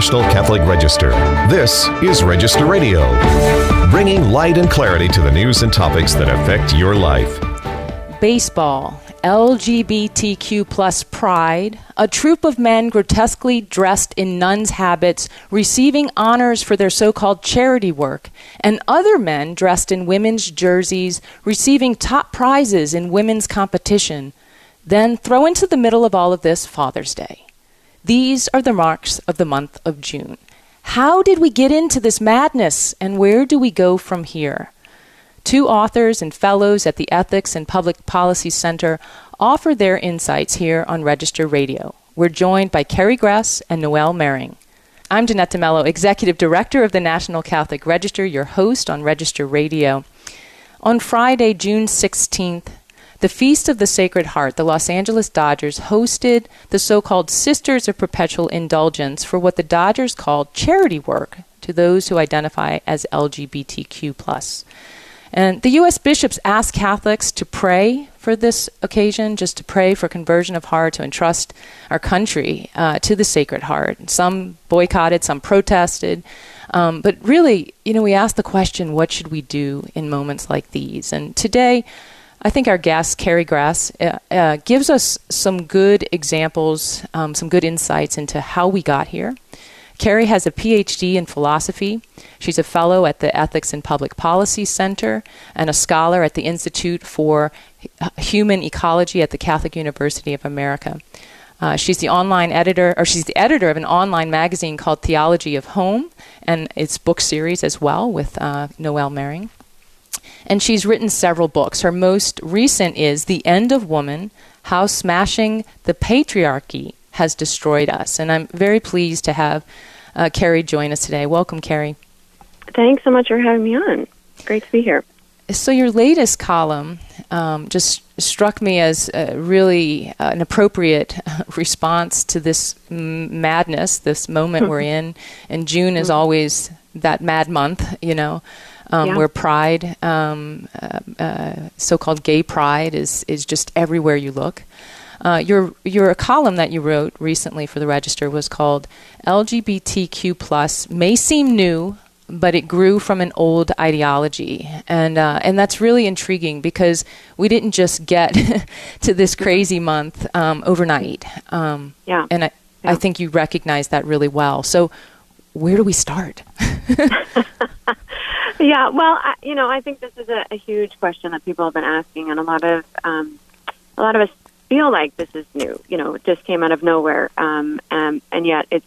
National Catholic Register. This is Register Radio, bringing light and clarity to the news and topics that affect your life. Baseball, LGBTQ plus pride, a troupe of men grotesquely dressed in nuns' habits receiving honors for their so called charity work, and other men dressed in women's jerseys receiving top prizes in women's competition. Then throw into the middle of all of this Father's Day. These are the marks of the month of June. How did we get into this madness, and where do we go from here? Two authors and fellows at the Ethics and Public Policy Center offer their insights here on Register Radio. We're joined by Carrie Gress and Noelle Mering. I'm Jeanette DeMello, Executive Director of the National Catholic Register, your host on Register Radio. On Friday, June 16th, the Feast of the Sacred Heart, the Los Angeles Dodgers hosted the so called Sisters of Perpetual Indulgence for what the Dodgers called charity work to those who identify as LGBTQ. And the U.S. bishops asked Catholics to pray for this occasion, just to pray for conversion of heart, to entrust our country uh, to the Sacred Heart. Some boycotted, some protested. Um, but really, you know, we asked the question, what should we do in moments like these? And today, I think our guest, Carrie Gress, uh, uh, gives us some good examples, um, some good insights into how we got here. Carrie has a PhD in philosophy. She's a fellow at the Ethics and Public Policy Center and a scholar at the Institute for Human Ecology at the Catholic University of America. Uh, she's the online editor, or she's the editor of an online magazine called Theology of Home, and its book series as well with uh, Noelle Mering. And she's written several books. Her most recent is The End of Woman How Smashing the Patriarchy Has Destroyed Us. And I'm very pleased to have uh, Carrie join us today. Welcome, Carrie. Thanks so much for having me on. Great to be here. So, your latest column um, just struck me as uh, really uh, an appropriate response to this m- madness, this moment we're in. And June is always that mad month, you know, um, yeah. where pride, um, uh, uh, so-called gay pride, is is just everywhere you look. Uh, your your column that you wrote recently for the Register was called LGBTQ plus may seem new, but it grew from an old ideology, and uh, and that's really intriguing because we didn't just get to this crazy month um, overnight. Um, yeah, and I yeah. I think you recognize that really well. So, where do we start? yeah, well, I, you know, I think this is a, a, huge question that people have been asking, and a lot of um, a lot of us feel like this is new. You know, it just came out of nowhere, um, and, and yet it's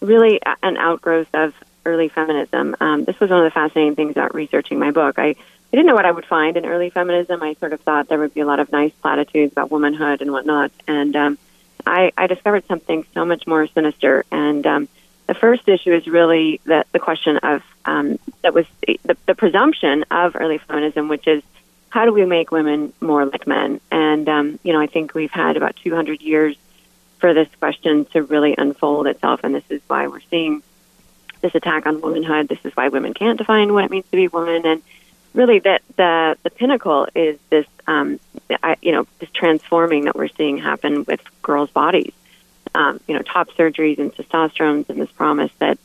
really an outgrowth of early feminism. Um, this was one of the fascinating things about researching my book. I, I didn't know what I would find in early feminism. I sort of thought there would be a lot of nice platitudes about womanhood and whatnot, and um, I, I discovered something so much more sinister. And um, the first issue is really the, the question of um, that was the, the presumption of early feminism, which is how do we make women more like men? And, um, you know, I think we've had about 200 years for this question to really unfold itself. And this is why we're seeing this attack on womanhood. This is why women can't define what it means to be woman. And really, that the, the pinnacle is this, um, I, you know, this transforming that we're seeing happen with girls' bodies. Um, you know, top surgeries and testosterone and this promise that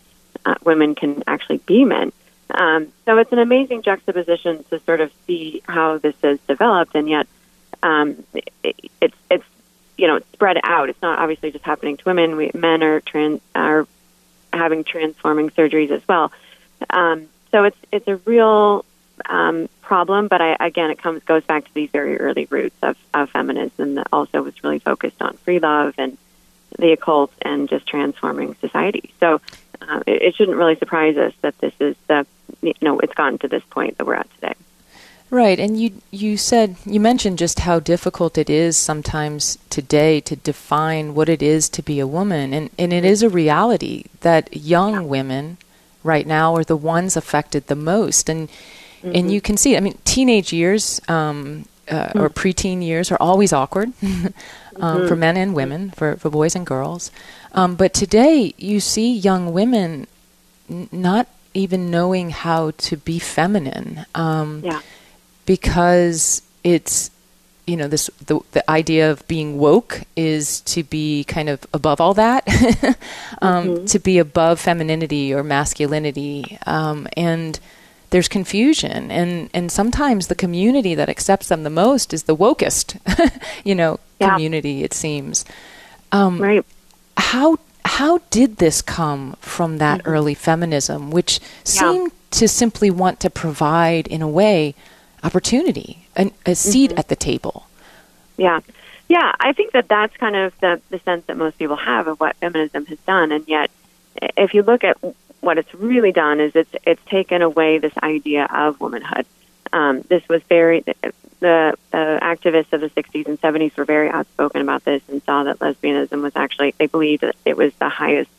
uh, women can actually be men. Um, so it's an amazing juxtaposition to sort of see how this has developed, and yet um, it, it's it's you know spread out. It's not obviously just happening to women. We, men are trans are having transforming surgeries as well. Um, so it's it's a real um, problem, but I, again, it comes goes back to these very early roots of, of feminism that also was really focused on free love and the occult and just transforming society. So uh, it, it, shouldn't really surprise us that this is the you know it's gotten to this point that we're at today. Right, and you you said you mentioned just how difficult it is sometimes today to define what it is to be a woman, and and it is a reality that young women right now are the ones affected the most, and mm-hmm. and you can see. I mean, teenage years. Um, uh, mm-hmm. or preteen years are always awkward um, mm-hmm. for men and women, for, for boys and girls. Um, but today, you see young women n- not even knowing how to be feminine. Um, yeah. Because it's you know this the, the idea of being woke is to be kind of above all that um, mm-hmm. to be above femininity or masculinity um, and there's confusion and and sometimes the community that accepts them the most is the wokest you know yeah. community it seems um, right how how did this come from that mm-hmm. early feminism which seemed yeah. to simply want to provide in a way opportunity, an, a seat mm-hmm. at the table. Yeah. Yeah, I think that that's kind of the, the sense that most people have of what feminism has done. And yet, if you look at what it's really done, is it's it's taken away this idea of womanhood. Um, this was very the, the activists of the 60s and 70s were very outspoken about this and saw that lesbianism was actually they believed that it was the highest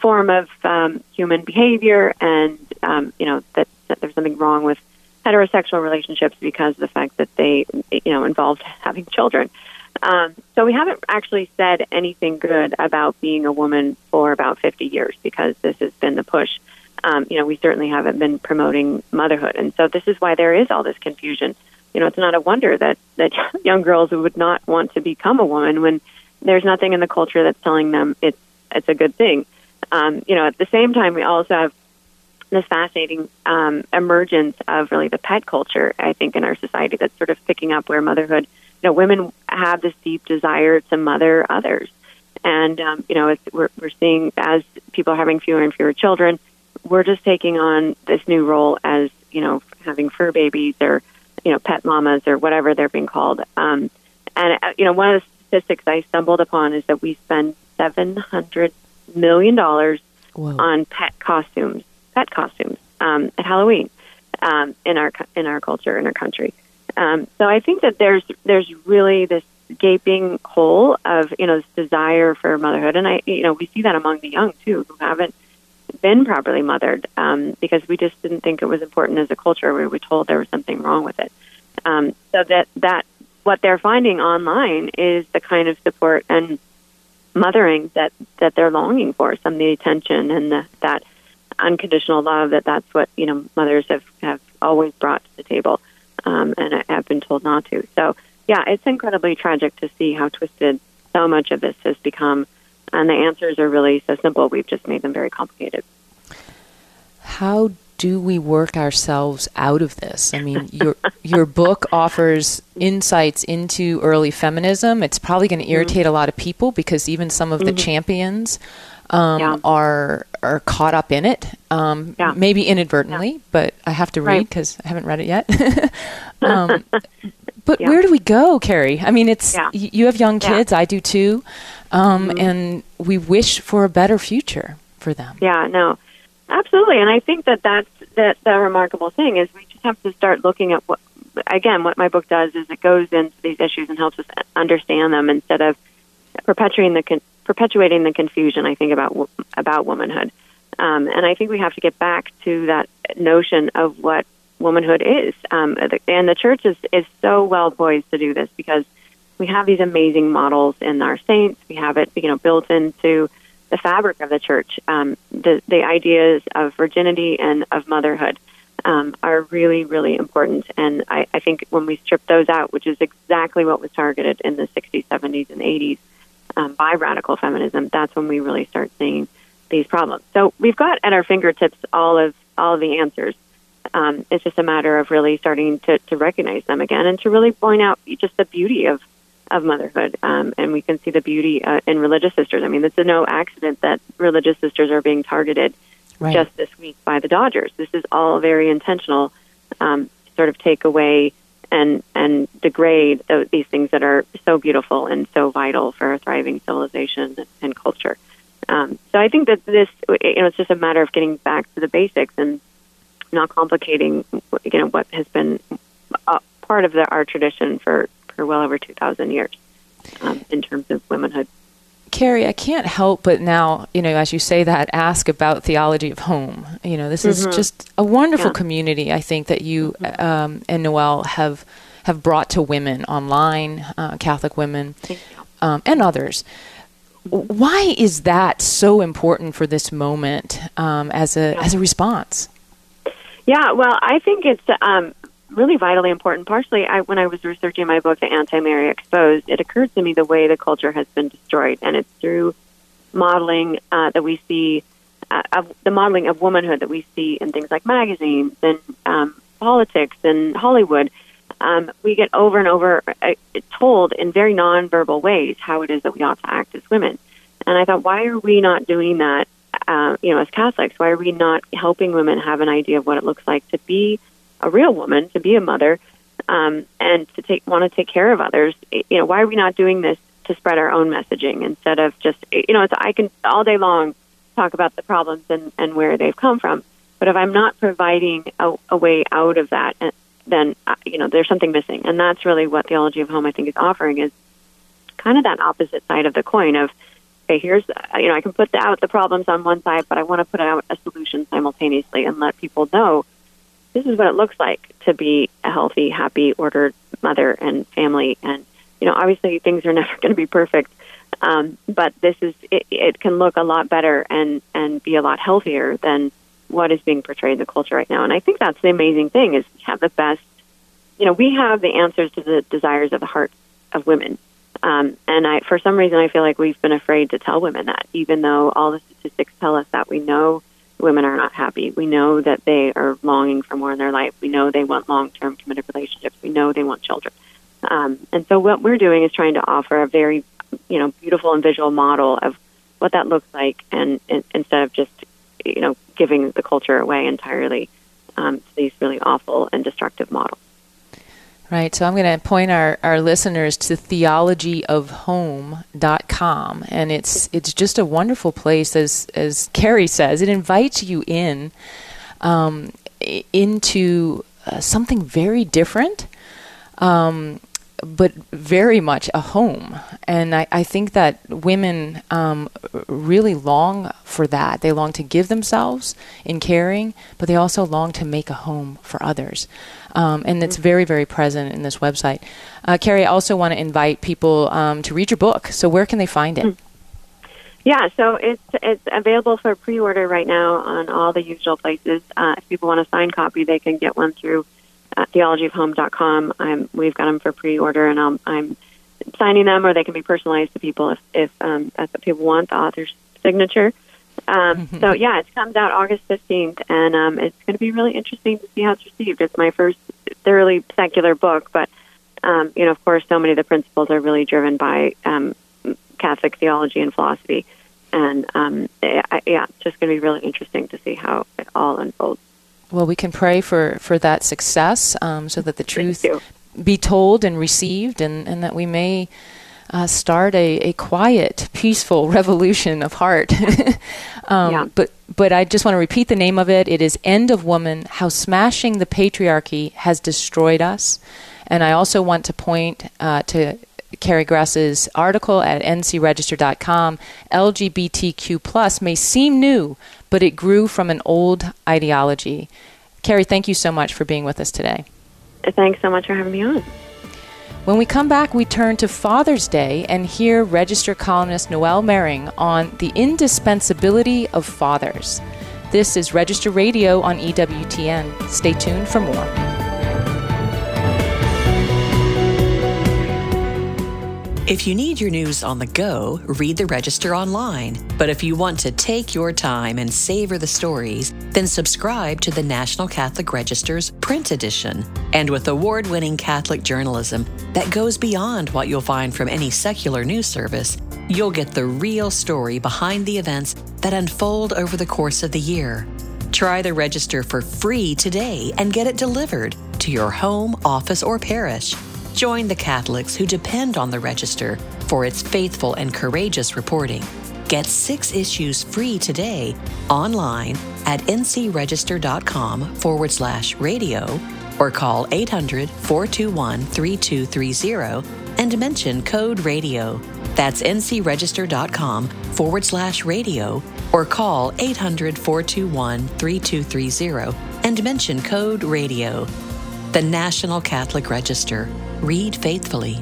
form of um, human behavior, and um, you know that, that there's something wrong with heterosexual relationships because of the fact that they, you know, involved having children. Um, so we haven't actually said anything good about being a woman for about 50 years because this has been the push. Um, you know, we certainly haven't been promoting motherhood, and so this is why there is all this confusion. You know, it's not a wonder that that young girls would not want to become a woman when there's nothing in the culture that's telling them it's it's a good thing. Um, you know, at the same time, we also have this fascinating um, emergence of really the pet culture, I think, in our society that's sort of picking up where motherhood, you know, women have this deep desire to mother others. And, um, you know, it's, we're, we're seeing as people are having fewer and fewer children, we're just taking on this new role as, you know, having fur babies or, you know, pet mamas or whatever they're being called. Um, and, uh, you know, one of the statistics I stumbled upon is that we spend $700 million on pet costumes pet costumes um, at Halloween um, in our in our culture in our country. Um, so I think that there's there's really this gaping hole of you know this desire for motherhood, and I you know we see that among the young too who haven't been properly mothered um, because we just didn't think it was important as a culture. We were told there was something wrong with it. Um, so that that what they're finding online is the kind of support and mothering that that they're longing for, some of the attention and the, that unconditional love that that's what you know mothers have have always brought to the table um, and I have been told not to. So yeah it's incredibly tragic to see how twisted so much of this has become. And the answers are really so simple. We've just made them very complicated. How do we work ourselves out of this? I mean, your your book offers insights into early feminism. It's probably going to mm-hmm. irritate mm-hmm. a lot of people because even some of the mm-hmm. champions um, yeah. are are caught up in it, um, yeah. maybe inadvertently, yeah. but I have to read because right. I haven't read it yet. um, but where do we go, Carrie? I mean, it's y- you have young kids, I do too, um, mm-hmm. and we wish for a better future for them. Yeah, no, absolutely, and I think that that's that the remarkable thing is we just have to start looking at what again what my book does is it goes into these issues and helps us understand them instead of perpetuating the perpetuating the confusion I think about about womanhood. Um, and I think we have to get back to that notion of what womanhood is. Um, and the church is, is so well poised to do this because we have these amazing models in our saints. We have it, you know, built into the fabric of the church. Um, the the ideas of virginity and of motherhood um, are really, really important. And I, I think when we strip those out, which is exactly what was targeted in the 60s, 70s, and 80s, um, by radical feminism, that's when we really start seeing these problems. So we've got at our fingertips all of all of the answers. Um, it's just a matter of really starting to, to recognize them again and to really point out just the beauty of of motherhood. Um, and we can see the beauty uh, in religious sisters. I mean, it's no accident that religious sisters are being targeted right. just this week by the Dodgers. This is all very intentional. Um, sort of take away and and degrade th- these things that are so beautiful and so vital for a thriving civilization and culture. Um, so I think that this, you know, it's just a matter of getting back to the basics and not complicating, you know, what has been part of the, our tradition for, for well over 2,000 years um, in terms of womanhood. Carrie, I can't help but now, you know, as you say that, ask about theology of home. You know, this mm-hmm. is just a wonderful yeah. community. I think that you mm-hmm. um, and Noelle have have brought to women online, uh, Catholic women, um, and others. Why is that so important for this moment um, as a yeah. as a response? Yeah, well, I think it's um, really vitally important. Partially, I, when I was researching my book, The Anti-Mary Exposed, it occurred to me the way the culture has been destroyed, and it's through modeling uh, that we see, uh, of the modeling of womanhood that we see in things like magazines and um, politics and Hollywood. Um, we get over and over uh, told in very nonverbal ways how it is that we ought to act as women. And I thought, why are we not doing that? Uh, you know, as Catholics, why are we not helping women have an idea of what it looks like to be a real woman, to be a mother, um, and to take want to take care of others? You know, why are we not doing this to spread our own messaging instead of just you know? It's, I can all day long talk about the problems and, and where they've come from, but if I'm not providing a, a way out of that, uh, then uh, you know there's something missing, and that's really what theology of home I think is offering is kind of that opposite side of the coin of okay, here's you know I can put out the problems on one side, but I want to put out a solution simultaneously and let people know this is what it looks like to be a healthy, happy, ordered mother and family. And you know, obviously things are never going to be perfect, um, but this is it, it can look a lot better and and be a lot healthier than what is being portrayed in the culture right now. And I think that's the amazing thing is we have the best. You know, we have the answers to the desires of the hearts of women. Um, and I, for some reason, I feel like we've been afraid to tell women that, even though all the statistics tell us that we know women are not happy. We know that they are longing for more in their life. We know they want long-term committed relationships. We know they want children. Um, and so what we're doing is trying to offer a very, you know, beautiful and visual model of what that looks like, and, and instead of just, you know, giving the culture away entirely um, to these really awful and destructive models. Right. So I'm going to point our, our listeners to theologyofhome.com. And it's it's just a wonderful place, as, as Carrie says. It invites you in um, into uh, something very different. Um, but very much a home. And I, I think that women um, really long for that. They long to give themselves in caring, but they also long to make a home for others. Um, and it's very, very present in this website. Uh, Carrie, I also want to invite people um, to read your book. So, where can they find it? Yeah, so it's it's available for pre-order right now on all the usual places. Uh, if people want a signed copy, they can get one through uh, theologyofhome.com. I'm, we've got them for pre-order, and I'm, I'm signing them, or they can be personalized to people if, if um, that's what people want, the author's signature. Um, so yeah, it comes out August 15th, and um, it's going to be really interesting to see how it's received. It's my first thoroughly secular book, but um, you know, of course, so many of the principles are really driven by um, Catholic theology and philosophy, and um, I, yeah, it's just going to be really interesting to see how it all unfolds. Well, we can pray for for that success, um, so that the truth be told and received, and, and that we may uh, start a, a quiet, peaceful revolution of heart. um, yeah. But but I just want to repeat the name of it. It is End of Woman: How Smashing the Patriarchy Has Destroyed Us. And I also want to point uh, to Carrie Gress's article at ncregister.com. LGBTQ plus may seem new, but it grew from an old ideology. Carrie, thank you so much for being with us today. Thanks so much for having me on. When we come back, we turn to Father's Day and hear Register columnist Noelle Mering on the indispensability of fathers. This is Register Radio on EWTN. Stay tuned for more. If you need your news on the go, read the Register online. But if you want to take your time and savor the stories, then subscribe to the National Catholic Register's print edition. And with award winning Catholic journalism that goes beyond what you'll find from any secular news service, you'll get the real story behind the events that unfold over the course of the year. Try the Register for free today and get it delivered to your home, office, or parish. Join the Catholics who depend on the Register for its faithful and courageous reporting. Get six issues free today online at ncregister.com forward slash radio or call 800 421 3230 and mention code radio. That's ncregister.com forward slash radio or call 800 421 3230 and mention code radio. The National Catholic Register Read faithfully.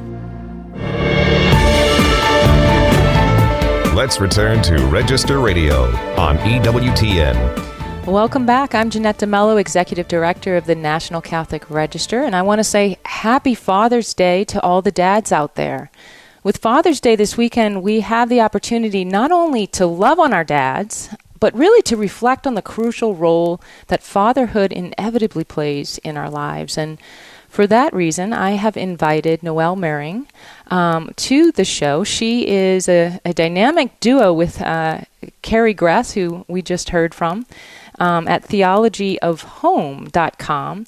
Let's return to Register Radio on EWTN. Welcome back. I'm Jeanette DeMello, Executive Director of the National Catholic Register, and I want to say Happy Father's Day to all the dads out there. With Father's Day this weekend, we have the opportunity not only to love on our dads, but really to reflect on the crucial role that fatherhood inevitably plays in our lives. And for that reason, I have invited Noelle Mering um, to the show. She is a, a dynamic duo with uh, Carrie Gress, who we just heard from, um, at theologyofhome.com.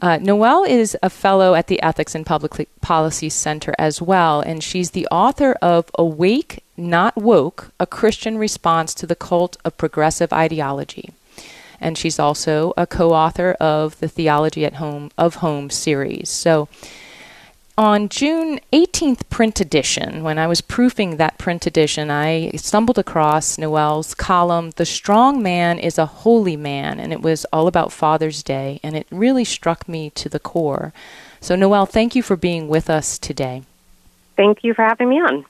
Uh, Noelle is a fellow at the Ethics and Public Policy Center as well, and she's the author of Awake, Not Woke A Christian Response to the Cult of Progressive Ideology. And she's also a co author of the Theology at Home of Home series. So, on June 18th print edition, when I was proofing that print edition, I stumbled across Noelle's column, The Strong Man is a Holy Man, and it was all about Father's Day, and it really struck me to the core. So, Noelle, thank you for being with us today. Thank you for having me on.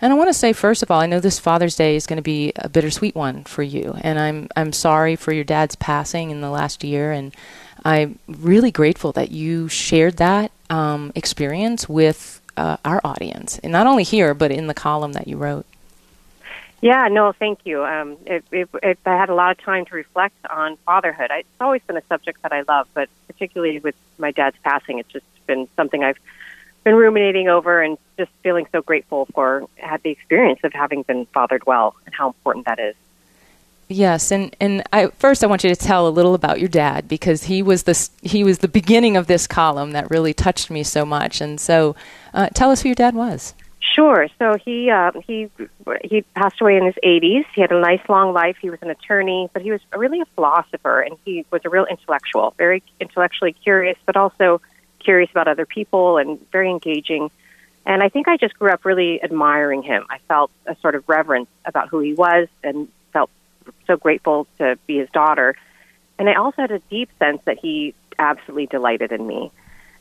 And I want to say, first of all, I know this Father's Day is going to be a bittersweet one for you, and I'm I'm sorry for your dad's passing in the last year, and I'm really grateful that you shared that um, experience with uh, our audience, and not only here, but in the column that you wrote. Yeah, no, thank you. Um, it, it, it, I had a lot of time to reflect on fatherhood. I, it's always been a subject that I love, but particularly with my dad's passing, it's just been something I've been ruminating over and just feeling so grateful for had the experience of having been fathered well and how important that is. Yes, and and I, first I want you to tell a little about your dad because he was the he was the beginning of this column that really touched me so much. And so, uh, tell us who your dad was. Sure. So he uh, he he passed away in his 80s. He had a nice long life. He was an attorney, but he was really a philosopher, and he was a real intellectual, very intellectually curious, but also curious about other people and very engaging. And I think I just grew up really admiring him. I felt a sort of reverence about who he was and felt so grateful to be his daughter. And I also had a deep sense that he absolutely delighted in me.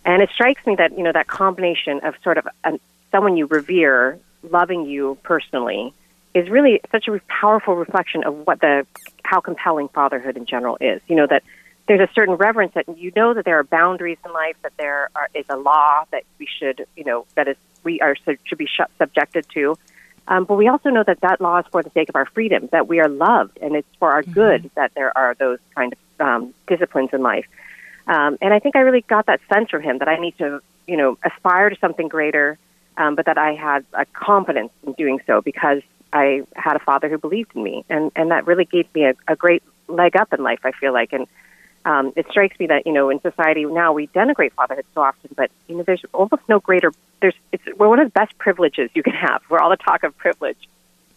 And it strikes me that, you know, that combination of sort of a, someone you revere loving you personally is really such a powerful reflection of what the how compelling fatherhood in general is. You know that there's a certain reverence that you know that there are boundaries in life, that there are, is a law that we should, you know, that is we are should be subjected to, um, but we also know that that law is for the sake of our freedom, that we are loved, and it's for our mm-hmm. good that there are those kind of um, disciplines in life. Um, and I think I really got that sense from him that I need to, you know, aspire to something greater, um, but that I had a confidence in doing so because I had a father who believed in me, and and that really gave me a, a great leg up in life. I feel like, and um, it strikes me that you know in society now we denigrate fatherhood so often, but you know there's almost no greater. There's it's we're one of the best privileges you can have. We're all the talk of privilege.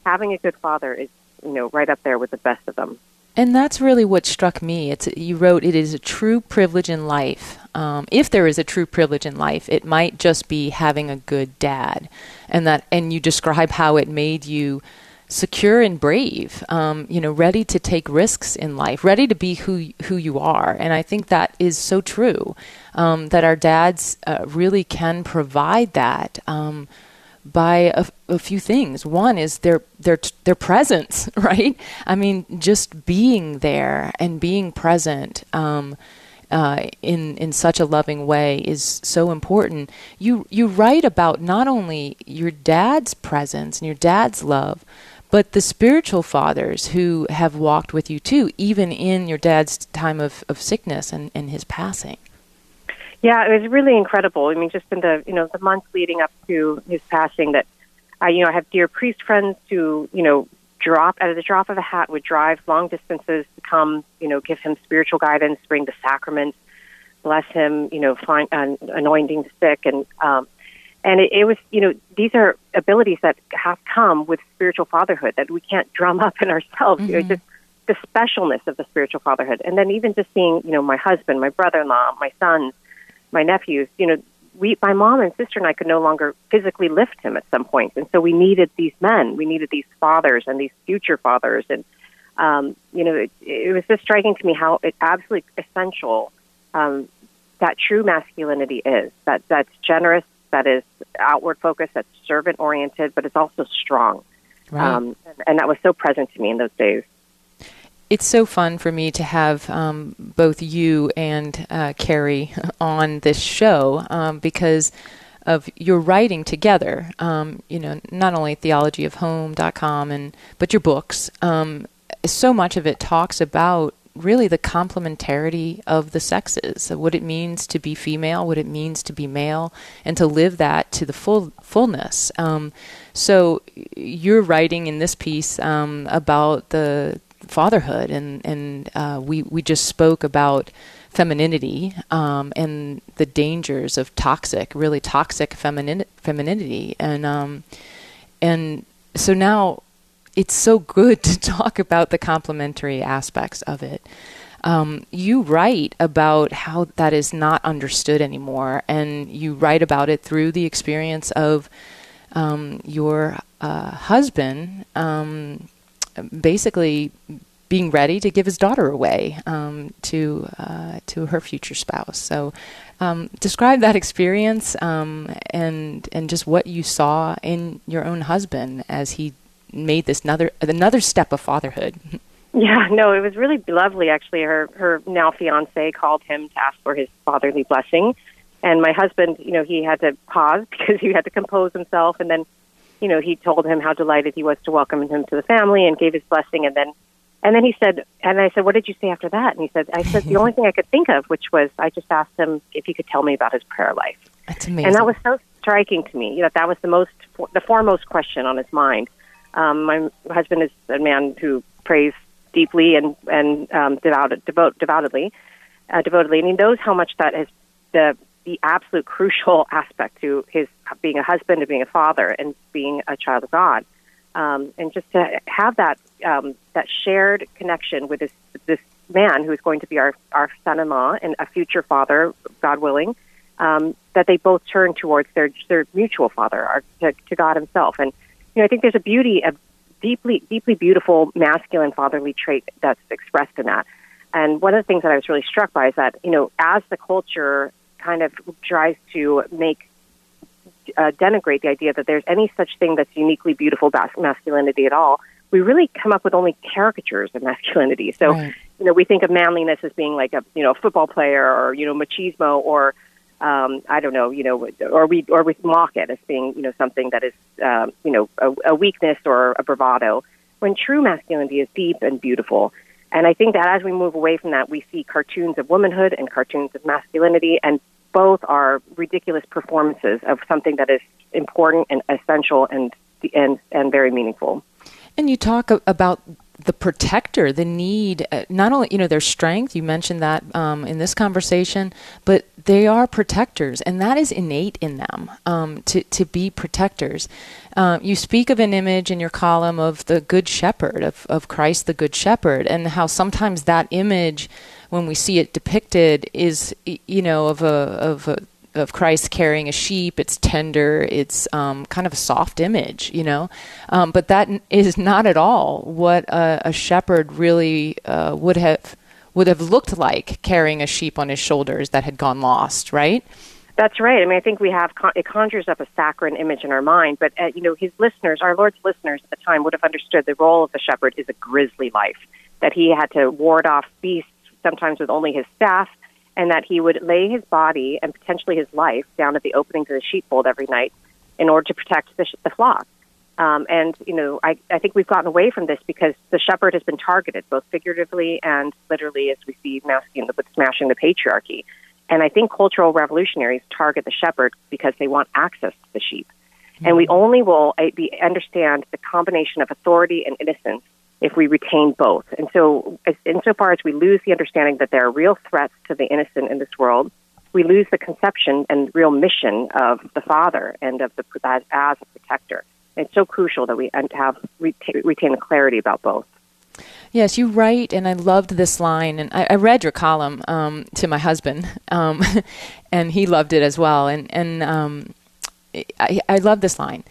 Having a good father is you know right up there with the best of them. And that's really what struck me. It's you wrote it is a true privilege in life. Um, if there is a true privilege in life, it might just be having a good dad, and that and you describe how it made you secure and brave, um, you know, ready to take risks in life, ready to be who who you are. And I think that is so true. Um, that our dads uh, really can provide that um, by a, a, few things. One is their their their presence, right? I mean, just being there and being present. Um, uh, in in such a loving way is so important. You you write about not only your dad's presence and your dad's love, but the spiritual fathers who have walked with you too, even in your dad's time of, of sickness and, and his passing. Yeah, it was really incredible. I mean, just in the you know the months leading up to his passing, that I you know I have dear priest friends who you know drop at the drop of a hat would drive long distances to come you know give him spiritual guidance, bring the sacraments, bless him, you know, find uh, anointing the sick, and um, and it, it was, you know, these are abilities that have come with spiritual fatherhood that we can't drum up in ourselves. Mm-hmm. You know, mm-hmm. just the specialness of the spiritual fatherhood. And then even just seeing, you know, my husband, my brother-in-law, my sons, my nephews, you know, we, my mom and sister and I could no longer physically lift him at some point. And so we needed these men. We needed these fathers and these future fathers. And, um, you know, it, it was just striking to me how it absolutely essential um, that true masculinity is. That that's generous, that is outward focused, that's servant oriented, but it's also strong. Um, and, and that was so present to me in those days. it's so fun for me to have um, both you and uh, Carrie on this show um, because of your writing together. Um, you know, not only theologyofhome.com and but your books. Um, so much of it talks about really the complementarity of the sexes, what it means to be female, what it means to be male, and to live that to the full fullness. Um, so you're writing in this piece um, about the fatherhood, and and uh, we we just spoke about femininity um, and the dangers of toxic, really toxic feminin- femininity, and um, and so now it's so good to talk about the complementary aspects of it. Um, you write about how that is not understood anymore, and you write about it through the experience of um, your uh, husband um, basically being ready to give his daughter away um, to uh, to her future spouse. So, um, describe that experience um, and and just what you saw in your own husband as he made this another another step of fatherhood. Yeah, no, it was really lovely. Actually, her her now fiance called him to ask for his fatherly blessing, and my husband, you know, he had to pause because he had to compose himself, and then, you know, he told him how delighted he was to welcome him to the family and gave his blessing, and then, and then he said, and I said, what did you say after that? And he said, I said the only thing I could think of, which was I just asked him if he could tell me about his prayer life. That's amazing. And that was so striking to me. You know, that was the most the foremost question on his mind. Um, my husband is a man who prays deeply and and um, devoted, devote, devoutedly, uh, devotedly, and he knows how much that is the the absolute crucial aspect to his being a husband and being a father and being a child of God. Um, and just to have that um, that shared connection with this this man who is going to be our our son-in-law and a future father, God willing, um, that they both turn towards their their mutual father, our, to, to God Himself, and you know, I think there's a beauty, a deeply, deeply beautiful masculine fatherly trait that's expressed in that. And one of the things that I was really struck by is that, you know, as the culture kind of tries to make, uh, denigrate the idea that there's any such thing that's uniquely beautiful masculinity at all, we really come up with only caricatures of masculinity. So, right. you know, we think of manliness as being like a, you know, football player or, you know, machismo or, um, I don't know, you know, or we or we mock it as being, you know, something that is, um, you know, a, a weakness or a bravado. When true masculinity is deep and beautiful, and I think that as we move away from that, we see cartoons of womanhood and cartoons of masculinity, and both are ridiculous performances of something that is important and essential and and and very meaningful. And you talk about the protector, the need, uh, not only, you know, their strength, you mentioned that um, in this conversation, but they are protectors, and that is innate in them um, to, to be protectors. Um, you speak of an image in your column of the Good Shepherd, of, of Christ the Good Shepherd, and how sometimes that image, when we see it depicted, is, you know, of a, of a of Christ carrying a sheep. It's tender. It's um, kind of a soft image, you know. Um, but that is not at all what a, a shepherd really uh, would have would have looked like carrying a sheep on his shoulders that had gone lost, right? That's right. I mean, I think we have it conjures up a saccharine image in our mind, but uh, you know, his listeners, our Lord's listeners at the time, would have understood the role of the shepherd is a grisly life. That he had to ward off beasts, sometimes with only his staff, and that he would lay his body and potentially his life down at the opening to the sheepfold every night in order to protect the, the flock. Um, and you know, I, I think we've gotten away from this because the shepherd has been targeted both figuratively and literally, as we see masculine with smashing the patriarchy. And I think cultural revolutionaries target the shepherd because they want access to the sheep. Mm-hmm. And we only will uh, be, understand the combination of authority and innocence if we retain both. And so, as, insofar as we lose the understanding that there are real threats to the innocent in this world, we lose the conception and real mission of the father and of the as, as a protector. It's so crucial that we have retain, retain the clarity about both. Yes, you write, and I loved this line, and I, I read your column um, to my husband, um, and he loved it as well. And and um, I, I love this line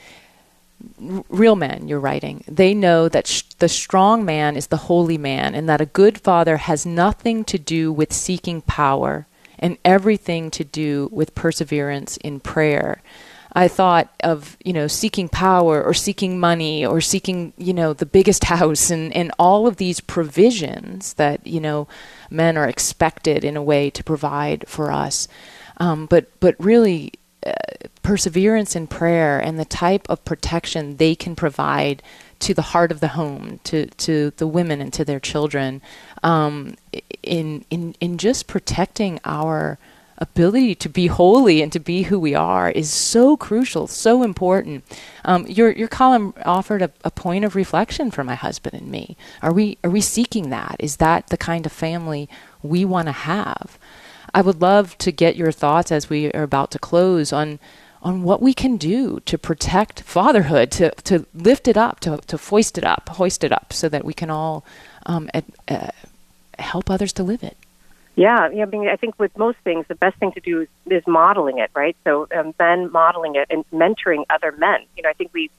real men you're writing they know that sh- the strong man is the holy man and that a good father has nothing to do with seeking power and everything to do with perseverance in prayer I thought of, you know, seeking power or seeking money or seeking, you know, the biggest house and, and all of these provisions that, you know, men are expected in a way to provide for us. Um, but, but really, uh, perseverance in prayer and the type of protection they can provide to the heart of the home, to, to the women and to their children, um, in, in, in just protecting our ability to be holy and to be who we are is so crucial, so important. Um, your your column offered a, a, point of reflection for my husband and me. Are we are we seeking that? Is that the kind of family we want to have? I would love to get your thoughts as we are about to close on on what we can do to protect fatherhood, to, to lift it up, to, to foist it up, hoist it up, so that we can all um, uh, help others to live it. Yeah, yeah. I mean, I think with most things, the best thing to do is, is modeling it, right? So um, men modeling it and mentoring other men. You know, I think we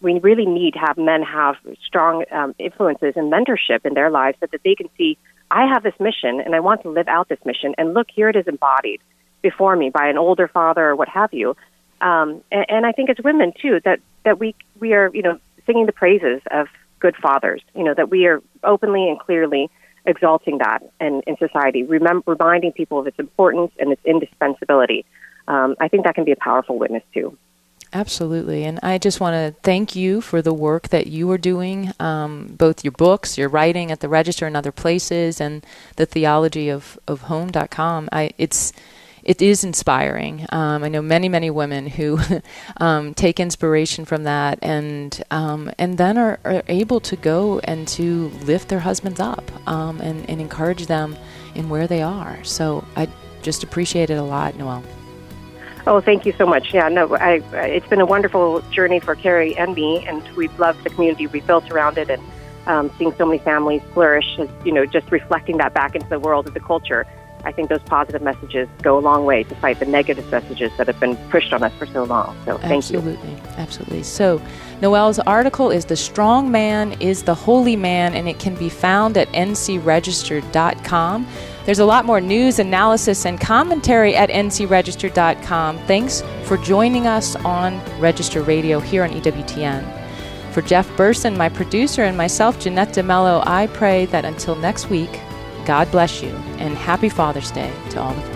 we really need to have men have strong um, influences and mentorship in their lives so that they can see, I have this mission and I want to live out this mission, and look, here it is embodied before me by an older father or what have you. Um, and, and I think as women too, that that we we are you know singing the praises of good fathers. You know that we are openly and clearly exalting that in, in society, remember, reminding people of its importance and its indispensability. Um, I think that can be a powerful witness too. Absolutely. And I just want to thank you for the work that you are doing, um, both your books, your writing at the Register and other places, and the theology of, of home.com. I, it's, it is inspiring. Um, I know many, many women who um, take inspiration from that and um, and then are, are, able to go and to lift their husbands up um, and, and encourage them in where they are. So I just appreciate it a lot, Noelle. Oh, thank you so much. Yeah, no, I, it's been a wonderful journey for Carrie and me, and we've loved the community we built around it, and um, seeing so many families flourish, as, you know, just reflecting that back into the world of the culture. I think those positive messages go a long way to fight the negative messages that have been pushed on us for so long. So thank absolutely, you. Absolutely, absolutely. So Noelle's article is The Strong Man is the Holy Man, and it can be found at ncregister.com. There's a lot more news, analysis, and commentary at ncregister.com. Thanks for joining us on Register Radio here on EWTN. For Jeff Burson, my producer, and myself, Jeanette DeMello, I pray that until next week, God bless you, and happy Father's Day to all the fathers.